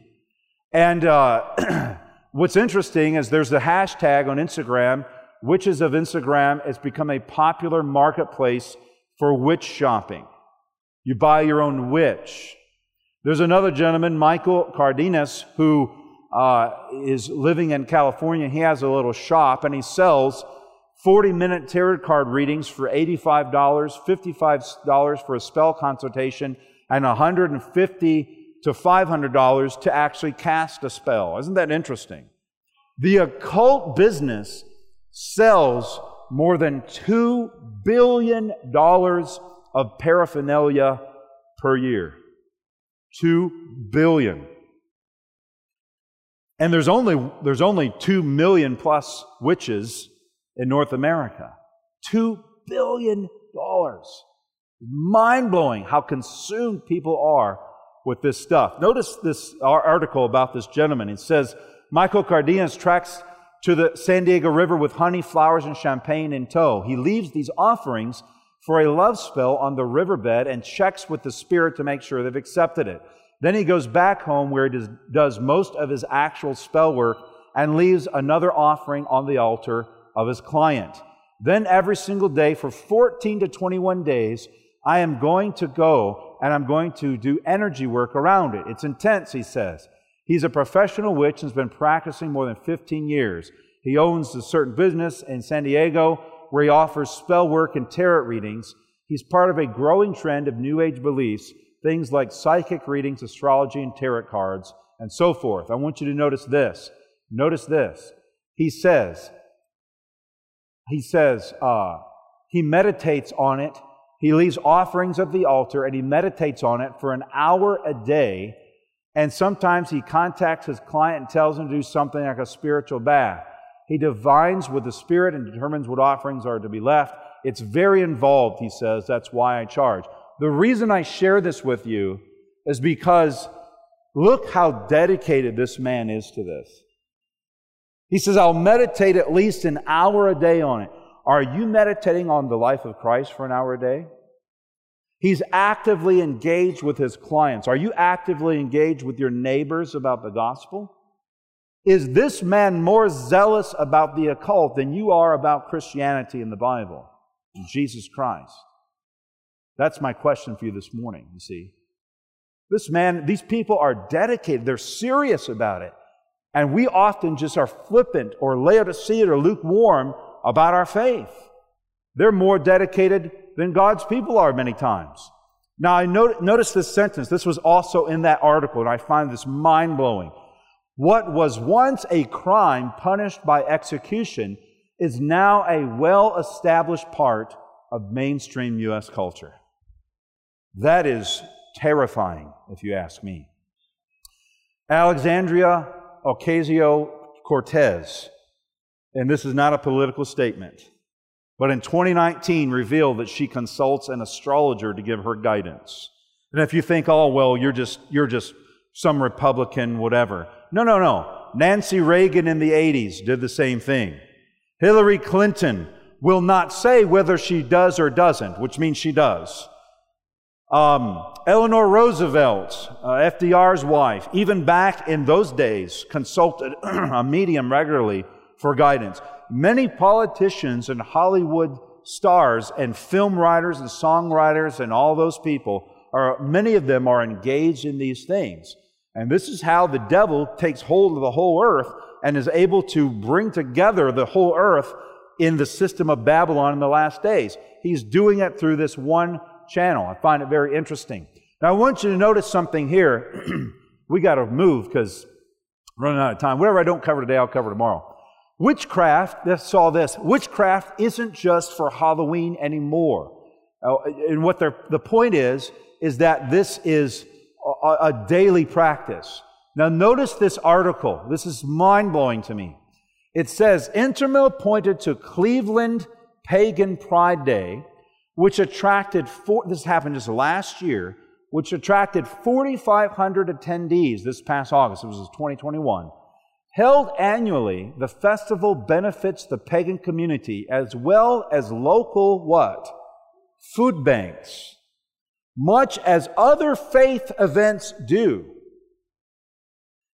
And uh, what's interesting is there's the hashtag on Instagram, Witches of Instagram. It's become a popular marketplace for witch shopping. You buy your own witch. There's another gentleman, Michael Cardenas, who uh, is living in California. He has a little shop and he sells 40 minute tarot card readings for $85, $55 for a spell consultation, and 150 to $500 to actually cast a spell. Isn't that interesting? The occult business sells more than $2 billion of paraphernalia per year. 2 billion. And there's only, there's only 2 million plus witches in North America. $2 billion mind blowing how consumed people are with this stuff. Notice this article about this gentleman. It says Michael Cardenas tracks to the San Diego River with honey, flowers, and champagne in tow. He leaves these offerings for a love spell on the riverbed and checks with the spirit to make sure they've accepted it. Then he goes back home where he does most of his actual spell work and leaves another offering on the altar of his client. Then every single day for 14 to 21 days, I am going to go and I'm going to do energy work around it. It's intense, he says. He's a professional witch and has been practicing more than 15 years. He owns a certain business in San Diego where he offers spell work and tarot readings. He's part of a growing trend of New Age beliefs, things like psychic readings, astrology, and tarot cards, and so forth. I want you to notice this. Notice this. He says, he says, uh, he meditates on it. He leaves offerings at the altar and he meditates on it for an hour a day. And sometimes he contacts his client and tells him to do something like a spiritual bath. He divines with the Spirit and determines what offerings are to be left. It's very involved, he says. That's why I charge. The reason I share this with you is because look how dedicated this man is to this. He says, I'll meditate at least an hour a day on it. Are you meditating on the life of Christ for an hour a day? He's actively engaged with his clients. Are you actively engaged with your neighbors about the gospel? Is this man more zealous about the occult than you are about Christianity and the Bible Jesus Christ? That's my question for you this morning, you see. This man, these people are dedicated, they're serious about it. And we often just are flippant or Laodicean or lukewarm about our faith. They're more dedicated than God's people are many times. Now, I not- notice this sentence. This was also in that article, and I find this mind blowing. What was once a crime punished by execution is now a well established part of mainstream U.S. culture. That is terrifying, if you ask me. Alexandria Ocasio Cortez, and this is not a political statement, but in 2019 revealed that she consults an astrologer to give her guidance. And if you think, oh, well, you're just, you're just some Republican, whatever. No, no, no. Nancy Reagan in the 80s did the same thing. Hillary Clinton will not say whether she does or doesn't, which means she does. Um, Eleanor Roosevelt, uh, FDR's wife, even back in those days, consulted a medium regularly for guidance. Many politicians and Hollywood stars and film writers and songwriters and all those people are, many of them are engaged in these things. And this is how the devil takes hold of the whole earth and is able to bring together the whole earth in the system of Babylon in the last days. He's doing it through this one channel. I find it very interesting. Now, I want you to notice something here. we got to move because running out of time. Whatever I don't cover today, I'll cover tomorrow. Witchcraft, let's saw this. Witchcraft isn't just for Halloween anymore. And what the point is, is that this is a, a daily practice. Now, notice this article. This is mind blowing to me. It says Intermill pointed to Cleveland Pagan Pride Day which attracted, four, this happened just last year, which attracted 4,500 attendees this past August. It was 2021. Held annually, the festival benefits the pagan community as well as local what? Food banks, much as other faith events do.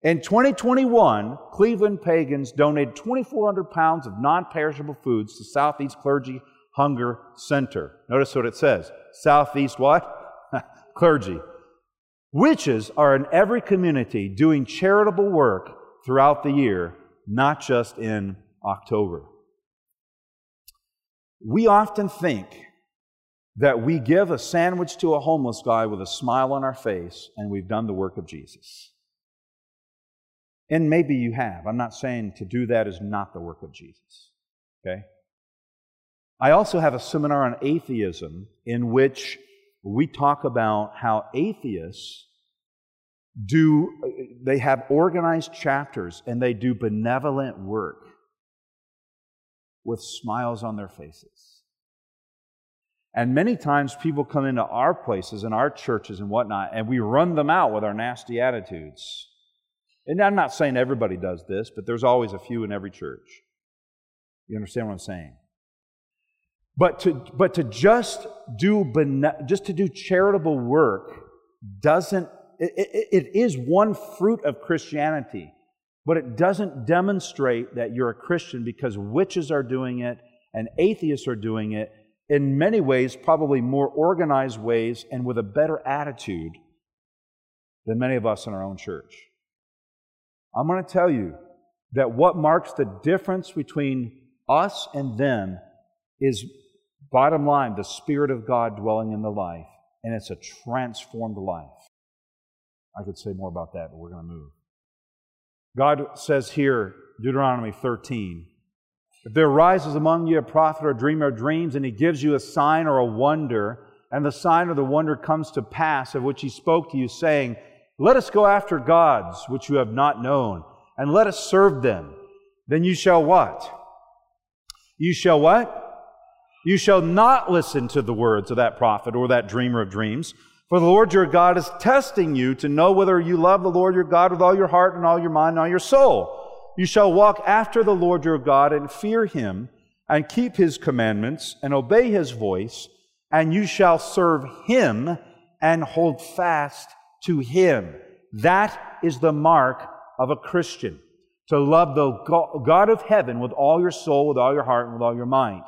In 2021, Cleveland pagans donated 2,400 pounds of non perishable foods to Southeast clergy Hunger Center. Notice what it says Southeast what? Clergy. Witches are in every community doing charitable work throughout the year, not just in October. We often think that we give a sandwich to a homeless guy with a smile on our face and we've done the work of Jesus. And maybe you have. I'm not saying to do that is not the work of Jesus. Okay? I also have a seminar on atheism in which we talk about how atheists do, they have organized chapters and they do benevolent work with smiles on their faces. And many times people come into our places and our churches and whatnot, and we run them out with our nasty attitudes. And I'm not saying everybody does this, but there's always a few in every church. You understand what I'm saying? But to, but to just do just to do charitable work doesn't it, it, it is one fruit of Christianity, but it doesn't demonstrate that you're a Christian because witches are doing it and atheists are doing it. In many ways, probably more organized ways and with a better attitude than many of us in our own church. I'm going to tell you that what marks the difference between us and them is, bottom line, the Spirit of God dwelling in the life, and it's a transformed life. I could say more about that, but we're going to move. God says here, Deuteronomy 13, if there arises among you a prophet or dreamer of dreams, and he gives you a sign or a wonder, and the sign or the wonder comes to pass, of which he spoke to you, saying, Let us go after gods which you have not known, and let us serve them, then you shall what? You shall what? You shall not listen to the words of that prophet or that dreamer of dreams. For the Lord your God is testing you to know whether you love the Lord your God with all your heart and all your mind and all your soul. You shall walk after the Lord your God and fear him and keep his commandments and obey his voice, and you shall serve him and hold fast to him. That is the mark of a Christian. To love the God of heaven with all your soul, with all your heart, and with all your mind,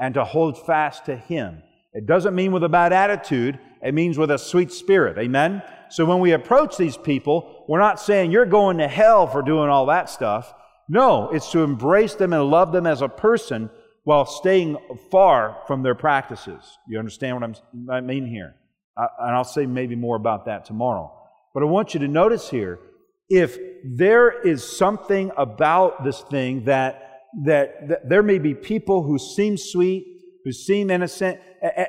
and to hold fast to him. It doesn't mean with a bad attitude, it means with a sweet spirit. Amen? So when we approach these people, we're not saying you're going to hell for doing all that stuff. No, it's to embrace them and love them as a person while staying far from their practices. You understand what I'm, i mean here? I, and I'll say maybe more about that tomorrow. But I want you to notice here if there is something about this thing that, that, that there may be people who seem sweet, who seem innocent,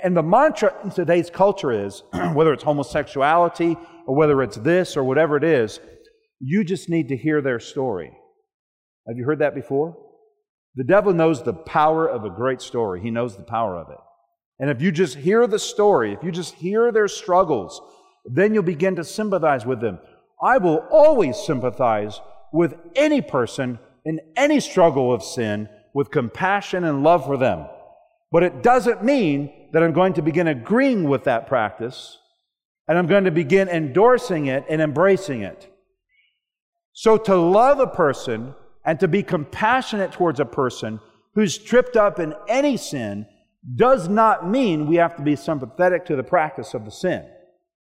and the mantra in today's culture is whether it's homosexuality or whether it's this or whatever it is, you just need to hear their story. Have you heard that before? The devil knows the power of a great story. He knows the power of it. And if you just hear the story, if you just hear their struggles, then you'll begin to sympathize with them. I will always sympathize with any person in any struggle of sin with compassion and love for them. But it doesn't mean that I'm going to begin agreeing with that practice and I'm going to begin endorsing it and embracing it. So to love a person and to be compassionate towards a person who's tripped up in any sin does not mean we have to be sympathetic to the practice of the sin.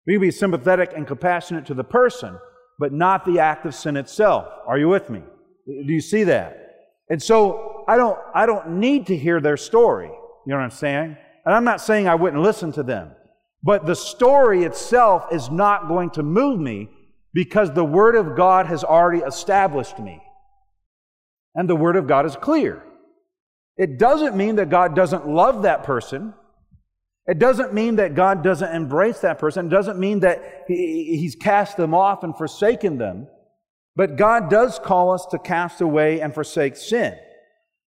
We can be sympathetic and compassionate to the person, but not the act of sin itself. Are you with me? Do you see that? And so I don't, I don't need to hear their story. You know what I'm saying? And I'm not saying I wouldn't listen to them. But the story itself is not going to move me because the Word of God has already established me. And the Word of God is clear. It doesn't mean that God doesn't love that person. It doesn't mean that God doesn't embrace that person. It doesn't mean that he, He's cast them off and forsaken them. But God does call us to cast away and forsake sin.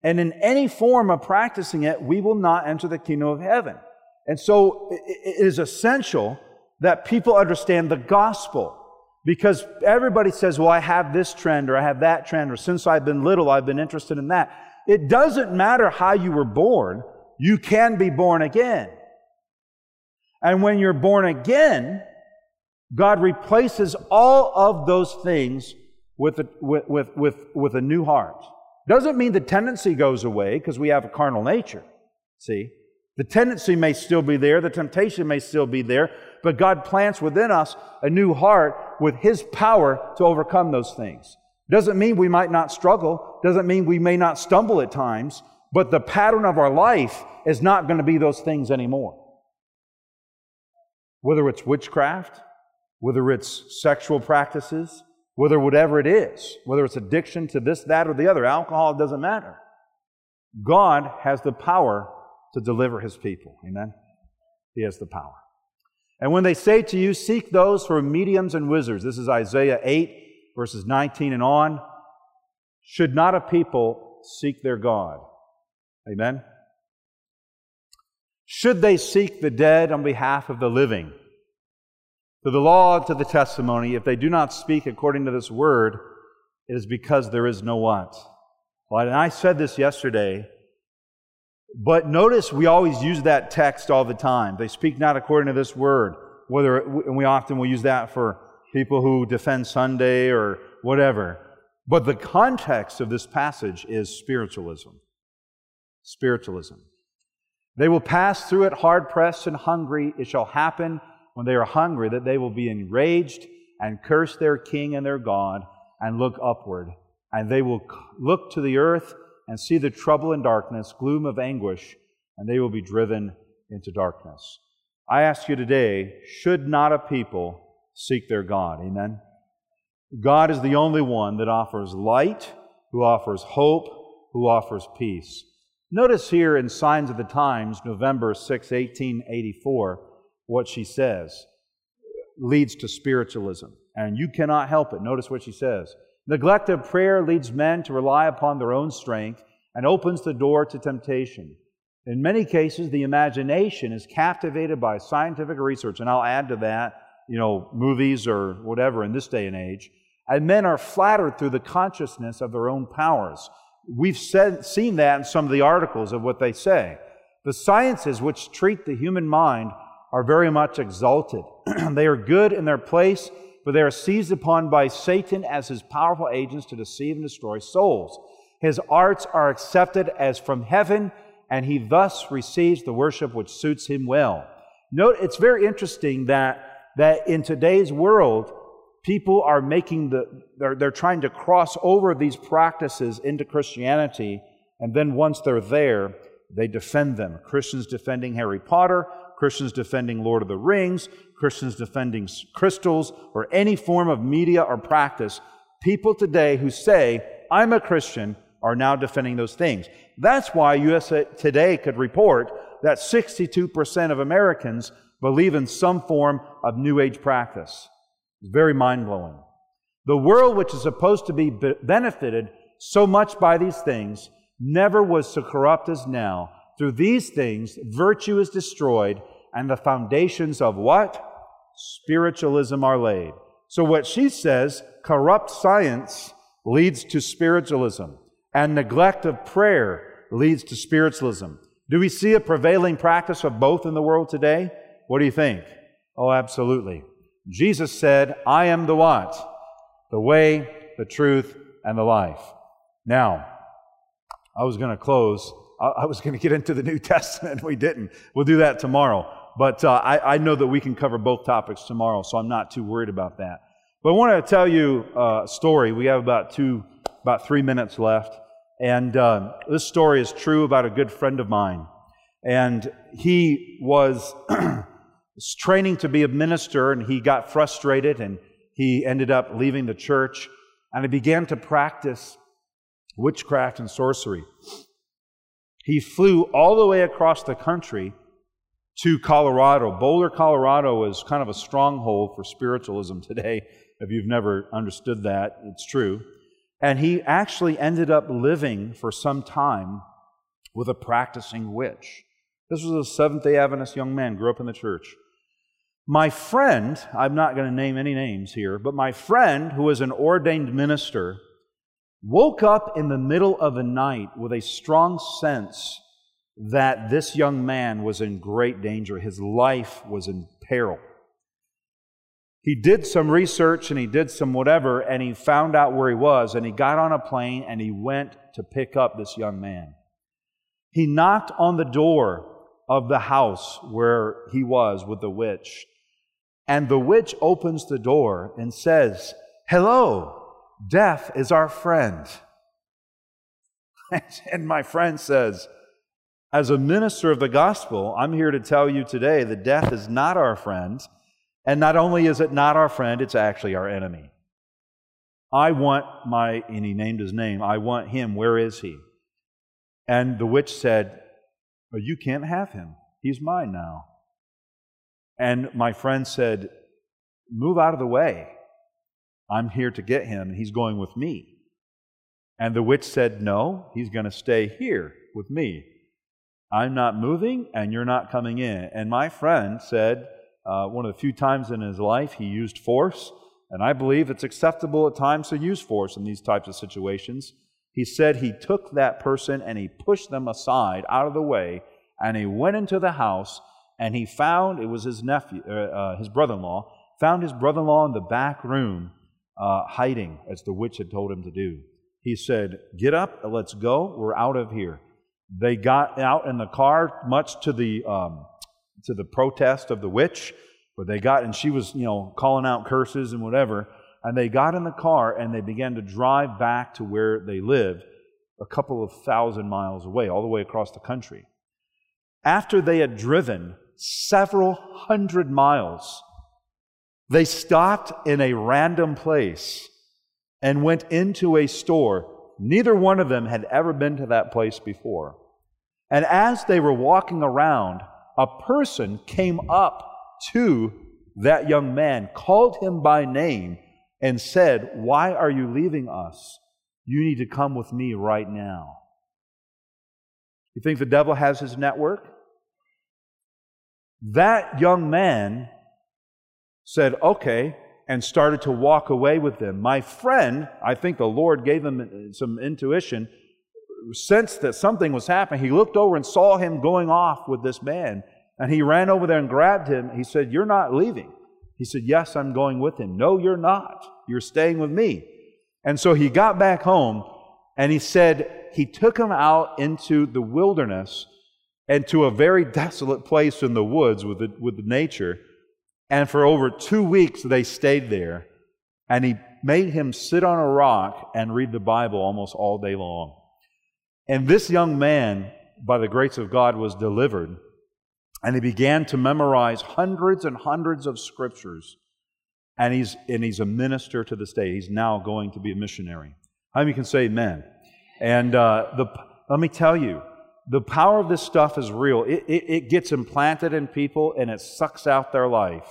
And in any form of practicing it, we will not enter the kingdom of heaven. And so it is essential that people understand the gospel. Because everybody says, well, I have this trend or I have that trend, or since I've been little, I've been interested in that. It doesn't matter how you were born, you can be born again. And when you're born again, God replaces all of those things with a, with, with, with, with a new heart. Doesn't mean the tendency goes away because we have a carnal nature. See? The tendency may still be there, the temptation may still be there, but God plants within us a new heart with His power to overcome those things. Doesn't mean we might not struggle, doesn't mean we may not stumble at times, but the pattern of our life is not going to be those things anymore whether it's witchcraft, whether it's sexual practices, whether whatever it is, whether it's addiction to this, that, or the other, alcohol, doesn't matter. God has the power to deliver his people. Amen? He has the power. And when they say to you, seek those for mediums and wizards, this is Isaiah 8, verses 19 and on, should not a people seek their God? Amen? Should they seek the dead on behalf of the living? To the law and to the testimony, if they do not speak according to this word, it is because there is no what. And I said this yesterday, but notice we always use that text all the time. They speak not according to this word. Whether, and we often will use that for people who defend Sunday or whatever. But the context of this passage is spiritualism. Spiritualism. They will pass through it hard pressed and hungry. It shall happen when they are hungry that they will be enraged and curse their king and their God and look upward. And they will look to the earth and see the trouble and darkness, gloom of anguish, and they will be driven into darkness. I ask you today, should not a people seek their God? Amen. God is the only one that offers light, who offers hope, who offers peace. Notice here in Signs of the Times, November 6, 1884, what she says leads to spiritualism. And you cannot help it. Notice what she says. Neglect of prayer leads men to rely upon their own strength and opens the door to temptation. In many cases, the imagination is captivated by scientific research, and I'll add to that, you know, movies or whatever in this day and age. And men are flattered through the consciousness of their own powers. We've said, seen that in some of the articles of what they say. The sciences which treat the human mind are very much exalted. they are good in their place, but they are seized upon by Satan as his powerful agents to deceive and destroy souls. His arts are accepted as from heaven, and he thus receives the worship which suits him well. Note, it's very interesting that, that in today's world, people are making the, they're, they're trying to cross over these practices into Christianity, and then once they're there, they defend them. Christians defending Harry Potter, Christians defending Lord of the Rings, Christians defending crystals, or any form of media or practice. People today who say, I'm a Christian, are now defending those things. That's why USA Today could report that 62% of Americans believe in some form of New Age practice. It's very mind blowing. The world, which is supposed to be benefited so much by these things, never was so corrupt as now. Through these things, virtue is destroyed, and the foundations of what? Spiritualism are laid. So, what she says, corrupt science leads to spiritualism, and neglect of prayer leads to spiritualism. Do we see a prevailing practice of both in the world today? What do you think? Oh, absolutely. Jesus said, I am the what? The way, the truth, and the life. Now, I was going to close. I was going to get into the New Testament. We didn't. We'll do that tomorrow. But uh, I, I, know that we can cover both topics tomorrow, so I'm not too worried about that. But I want to tell you a story. We have about two, about three minutes left. And uh, this story is true about a good friend of mine. And he was training to be a minister and he got frustrated and he ended up leaving the church and he began to practice witchcraft and sorcery. He flew all the way across the country to Colorado. Boulder, Colorado is kind of a stronghold for spiritualism today. If you've never understood that, it's true. And he actually ended up living for some time with a practicing witch. This was a Seventh day Adventist young man, grew up in the church. My friend, I'm not going to name any names here, but my friend, who was an ordained minister, woke up in the middle of the night with a strong sense that this young man was in great danger. His life was in peril. He did some research and he did some whatever, and he found out where he was, and he got on a plane and he went to pick up this young man. He knocked on the door of the house where he was with the witch. And the witch opens the door and says, Hello, death is our friend. and my friend says, As a minister of the gospel, I'm here to tell you today that death is not our friend. And not only is it not our friend, it's actually our enemy. I want my, and he named his name, I want him. Where is he? And the witch said, well, You can't have him. He's mine now. And my friend said, Move out of the way. I'm here to get him, and he's going with me. And the witch said, No, he's going to stay here with me. I'm not moving, and you're not coming in. And my friend said, uh, one of the few times in his life he used force, and I believe it's acceptable at times to use force in these types of situations. He said he took that person and he pushed them aside out of the way, and he went into the house and he found it was his nephew, uh, uh, his brother-in-law, found his brother-in-law in the back room uh, hiding as the witch had told him to do. He said, "Get up, let's go. We're out of here." They got out in the car, much to the um, to the protest of the witch, but they got and she was you know calling out curses and whatever. And they got in the car and they began to drive back to where they lived, a couple of thousand miles away, all the way across the country. After they had driven several hundred miles, they stopped in a random place and went into a store. Neither one of them had ever been to that place before. And as they were walking around, a person came up to that young man, called him by name, and said, Why are you leaving us? You need to come with me right now. You think the devil has his network? That young man said, Okay, and started to walk away with them. My friend, I think the Lord gave him uh, some intuition, sensed that something was happening. He looked over and saw him going off with this man, and he ran over there and grabbed him. He said, You're not leaving. He said, Yes, I'm going with him. No, you're not. You're staying with me. And so he got back home and he said he took him out into the wilderness and to a very desolate place in the woods with the, with the nature. And for over two weeks, they stayed there. And he made him sit on a rock and read the Bible almost all day long. And this young man, by the grace of God, was delivered. And he began to memorize hundreds and hundreds of scriptures. And he's, and he's a minister to the state. He's now going to be a missionary. How many can say amen? And uh, the, let me tell you, the power of this stuff is real. It, it, it gets implanted in people and it sucks out their life.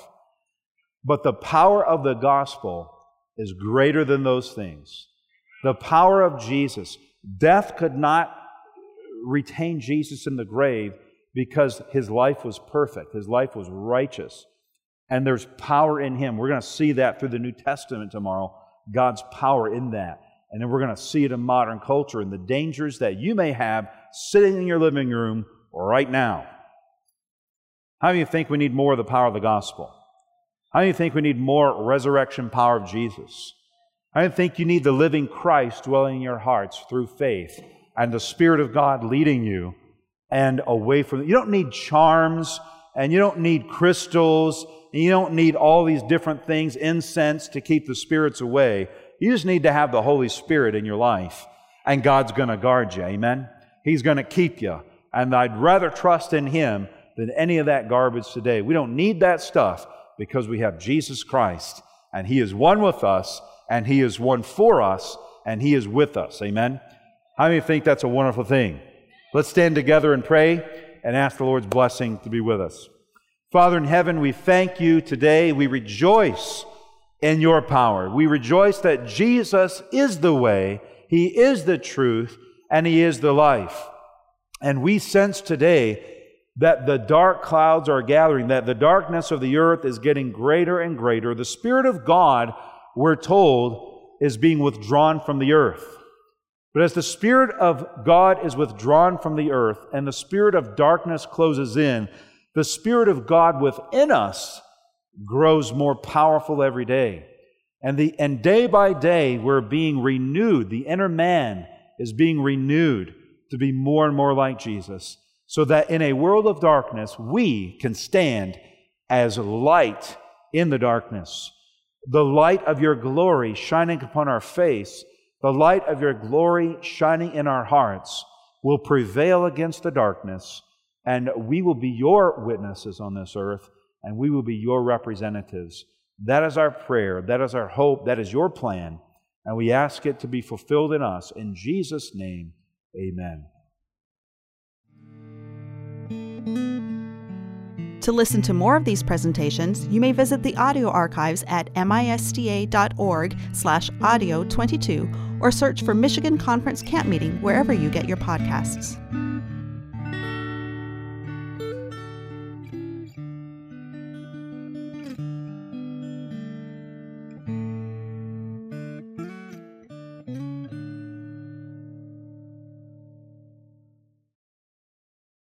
But the power of the gospel is greater than those things. The power of Jesus. Death could not retain Jesus in the grave because his life was perfect, his life was righteous. And there's power in him. We're going to see that through the New Testament tomorrow, God's power in that. And then we're going to see it in modern culture and the dangers that you may have sitting in your living room right now. How do you think we need more of the power of the gospel? How do you think we need more resurrection power of Jesus? I don't think you need the living Christ dwelling in your hearts through faith and the Spirit of God leading you and away from. You don't need charms and you don't need crystals and you don't need all these different things, incense to keep the spirits away. You just need to have the Holy Spirit in your life and God's going to guard you. Amen. He's going to keep you. And I'd rather trust in Him than any of that garbage today. We don't need that stuff because we have Jesus Christ and He is one with us and He is one for us and He is with us. Amen. How many think that's a wonderful thing? Let's stand together and pray and ask the Lord's blessing to be with us. Father in heaven, we thank you today. We rejoice in your power. We rejoice that Jesus is the way, He is the truth, and He is the life. And we sense today that the dark clouds are gathering, that the darkness of the earth is getting greater and greater. The Spirit of God, we're told, is being withdrawn from the earth. But as the Spirit of God is withdrawn from the earth and the Spirit of darkness closes in, the Spirit of God within us grows more powerful every day. And, the, and day by day, we're being renewed. The inner man is being renewed to be more and more like Jesus, so that in a world of darkness, we can stand as light in the darkness. The light of your glory shining upon our face the light of your glory shining in our hearts will prevail against the darkness, and we will be your witnesses on this earth, and we will be your representatives. That is our prayer. That is our hope. That is your plan. And we ask it to be fulfilled in us. In Jesus' name, amen. To listen to more of these presentations, you may visit the audio archives at misda.org slash audio 22 or search for Michigan Conference Camp Meeting wherever you get your podcasts.